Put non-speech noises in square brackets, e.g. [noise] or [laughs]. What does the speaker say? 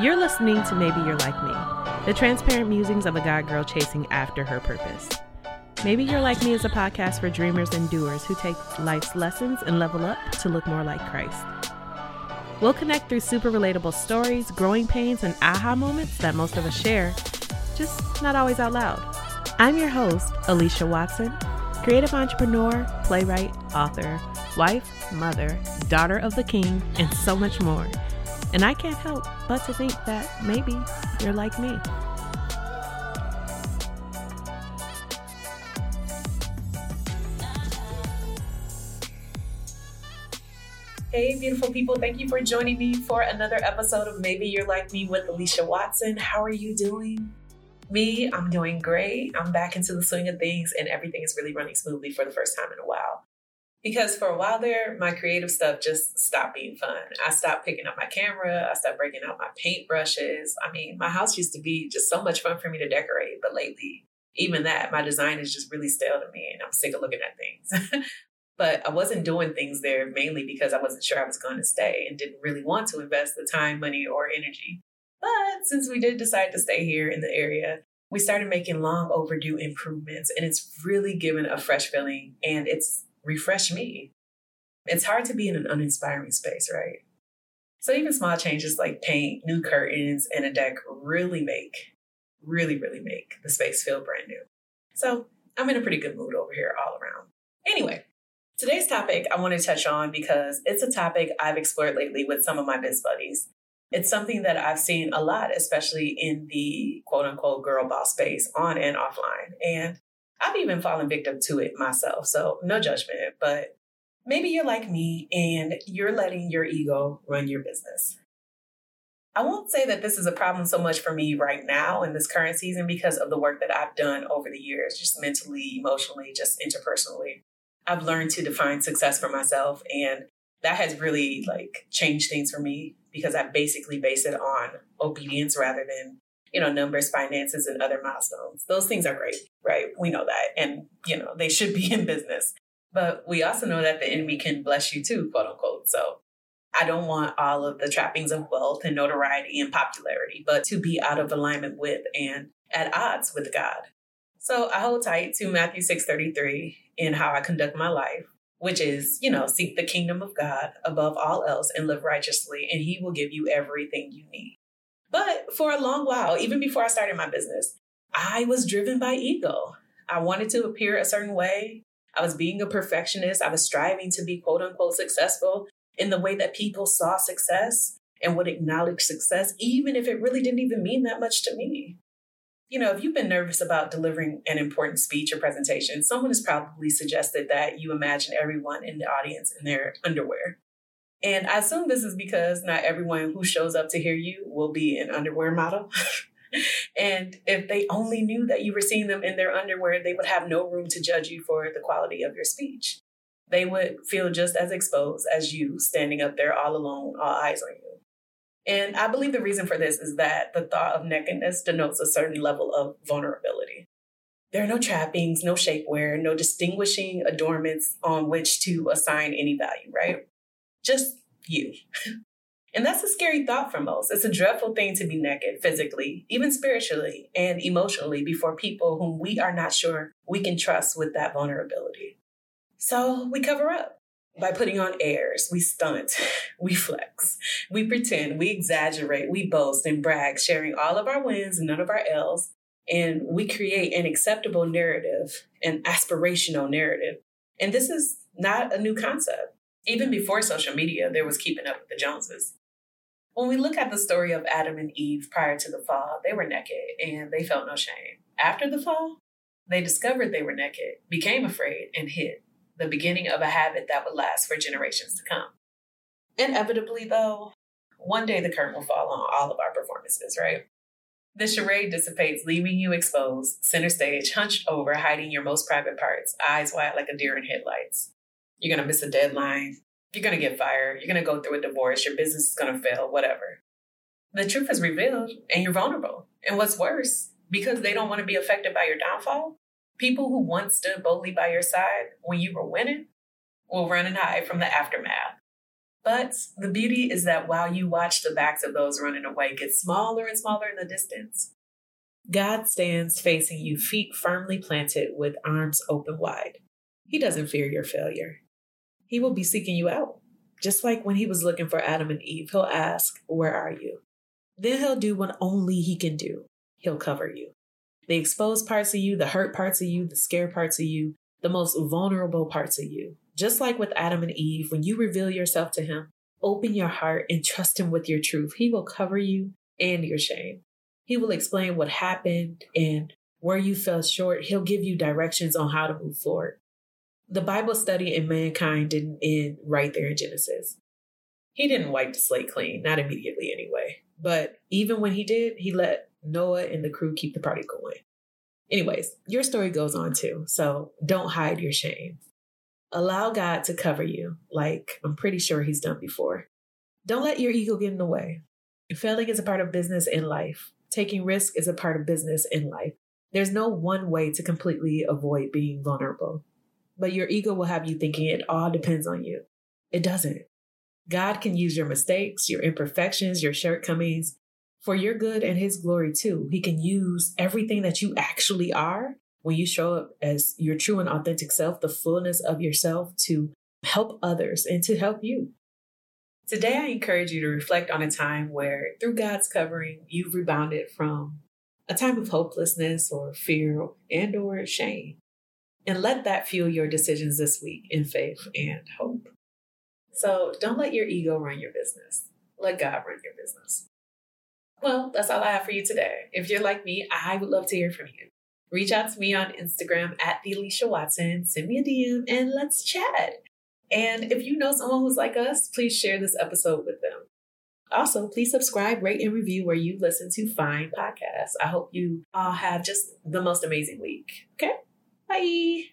You're listening to Maybe You're Like Me, the transparent musings of a God girl chasing after her purpose. Maybe You're Like Me is a podcast for dreamers and doers who take life's lessons and level up to look more like Christ. We'll connect through super relatable stories, growing pains, and aha moments that most of us share, just not always out loud. I'm your host, Alicia Watson, creative entrepreneur, playwright, author, wife, mother, daughter of the king, and so much more. And I can't help but to think that maybe you're like me. Hey, beautiful people. Thank you for joining me for another episode of Maybe You're Like Me with Alicia Watson. How are you doing? Me, I'm doing great. I'm back into the swing of things, and everything is really running smoothly for the first time in a while. Because for a while there, my creative stuff just stopped being fun. I stopped picking up my camera. I stopped breaking out my paint brushes. I mean, my house used to be just so much fun for me to decorate, but lately, even that, my design is just really stale to me, and I'm sick of looking at things. [laughs] But I wasn't doing things there mainly because I wasn't sure I was going to stay and didn't really want to invest the time, money, or energy. But since we did decide to stay here in the area, we started making long overdue improvements and it's really given a fresh feeling and it's refreshed me. It's hard to be in an uninspiring space, right? So even small changes like paint, new curtains, and a deck really make, really, really make the space feel brand new. So I'm in a pretty good mood over here all around. Anyway, Today's topic I want to touch on because it's a topic I've explored lately with some of my biz buddies. It's something that I've seen a lot, especially in the quote unquote girl boss space on and offline. And I've even fallen victim to it myself. So no judgment, but maybe you're like me and you're letting your ego run your business. I won't say that this is a problem so much for me right now in this current season because of the work that I've done over the years, just mentally, emotionally, just interpersonally. I've learned to define success for myself and that has really like changed things for me because I basically base it on obedience rather than, you know, numbers, finances, and other milestones. Those things are great, right? We know that. And, you know, they should be [laughs] in business. But we also know that the enemy can bless you too, quote unquote. So I don't want all of the trappings of wealth and notoriety and popularity, but to be out of alignment with and at odds with God. So I hold tight to Matthew 6:33 in how I conduct my life, which is, you know, seek the kingdom of God above all else and live righteously, and he will give you everything you need. But for a long while, even before I started my business, I was driven by ego. I wanted to appear a certain way. I was being a perfectionist. I was striving to be quote unquote successful in the way that people saw success and would acknowledge success, even if it really didn't even mean that much to me you know, if you've been nervous about delivering an important speech or presentation, someone has probably suggested that you imagine everyone in the audience in their underwear. And I assume this is because not everyone who shows up to hear you will be an underwear model. [laughs] and if they only knew that you were seeing them in their underwear, they would have no room to judge you for the quality of your speech. They would feel just as exposed as you standing up there all alone, all eyes on you. And I believe the reason for this is that the thought of nakedness denotes a certain level of vulnerability. There are no trappings, no shapewear, no distinguishing adornments on which to assign any value, right? Just you. [laughs] and that's a scary thought for most. It's a dreadful thing to be naked physically, even spiritually and emotionally before people whom we are not sure we can trust with that vulnerability. So we cover up by putting on airs, we stunt, [laughs] we flex, we pretend, we exaggerate, we boast and brag, sharing all of our wins and none of our L's. And we create an acceptable narrative, an aspirational narrative. And this is not a new concept. Even before social media, there was keeping up with the Joneses. When we look at the story of Adam and Eve prior to the fall, they were naked and they felt no shame. After the fall, they discovered they were naked, became afraid, and hid the beginning of a habit that would last for generations to come. Inevitably, though, one day the curtain will fall on all of our performances, right? The charade dissipates, leaving you exposed, center stage, hunched over, hiding your most private parts, eyes wide like a deer in headlights. You're gonna miss a deadline. You're gonna get fired. You're gonna go through a divorce. Your business is gonna fail, whatever. The truth is revealed, and you're vulnerable. And what's worse, because they don't wanna be affected by your downfall, People who once stood boldly by your side when you were winning will run and hide from the aftermath. But the beauty is that while you watch the backs of those running away get smaller and smaller in the distance, God stands facing you, feet firmly planted with arms open wide. He doesn't fear your failure. He will be seeking you out. Just like when he was looking for Adam and Eve, he'll ask, Where are you? Then he'll do what only he can do he'll cover you. The exposed parts of you, the hurt parts of you, the scared parts of you, the most vulnerable parts of you. Just like with Adam and Eve, when you reveal yourself to him, open your heart and trust him with your truth. He will cover you and your shame. He will explain what happened and where you fell short. He'll give you directions on how to move forward. The Bible study in mankind didn't end right there in Genesis. He didn't wipe the slate clean, not immediately anyway. But even when he did, he let Noah and the crew keep the party going. Anyways, your story goes on too, so don't hide your shame. Allow God to cover you, like I'm pretty sure He's done before. Don't let your ego get in the way. Failing is a part of business and life. Taking risk is a part of business in life. There's no one way to completely avoid being vulnerable. But your ego will have you thinking it all depends on you. It doesn't. God can use your mistakes, your imperfections, your shortcomings for your good and His glory too. He can use everything that you actually are when you show up as your true and authentic self, the fullness of yourself to help others and to help you. Today, I encourage you to reflect on a time where, through God's covering, you've rebounded from a time of hopelessness or fear and or shame. And let that fuel your decisions this week in faith and hope. So don't let your ego run your business. Let God run your business. Well, that's all I have for you today. If you're like me, I would love to hear from you. Reach out to me on Instagram at the Alicia Watson, send me a DM, and let's chat. And if you know someone who's like us, please share this episode with them. Also, please subscribe, rate, and review where you listen to fine podcasts. I hope you all have just the most amazing week. Okay? Bye.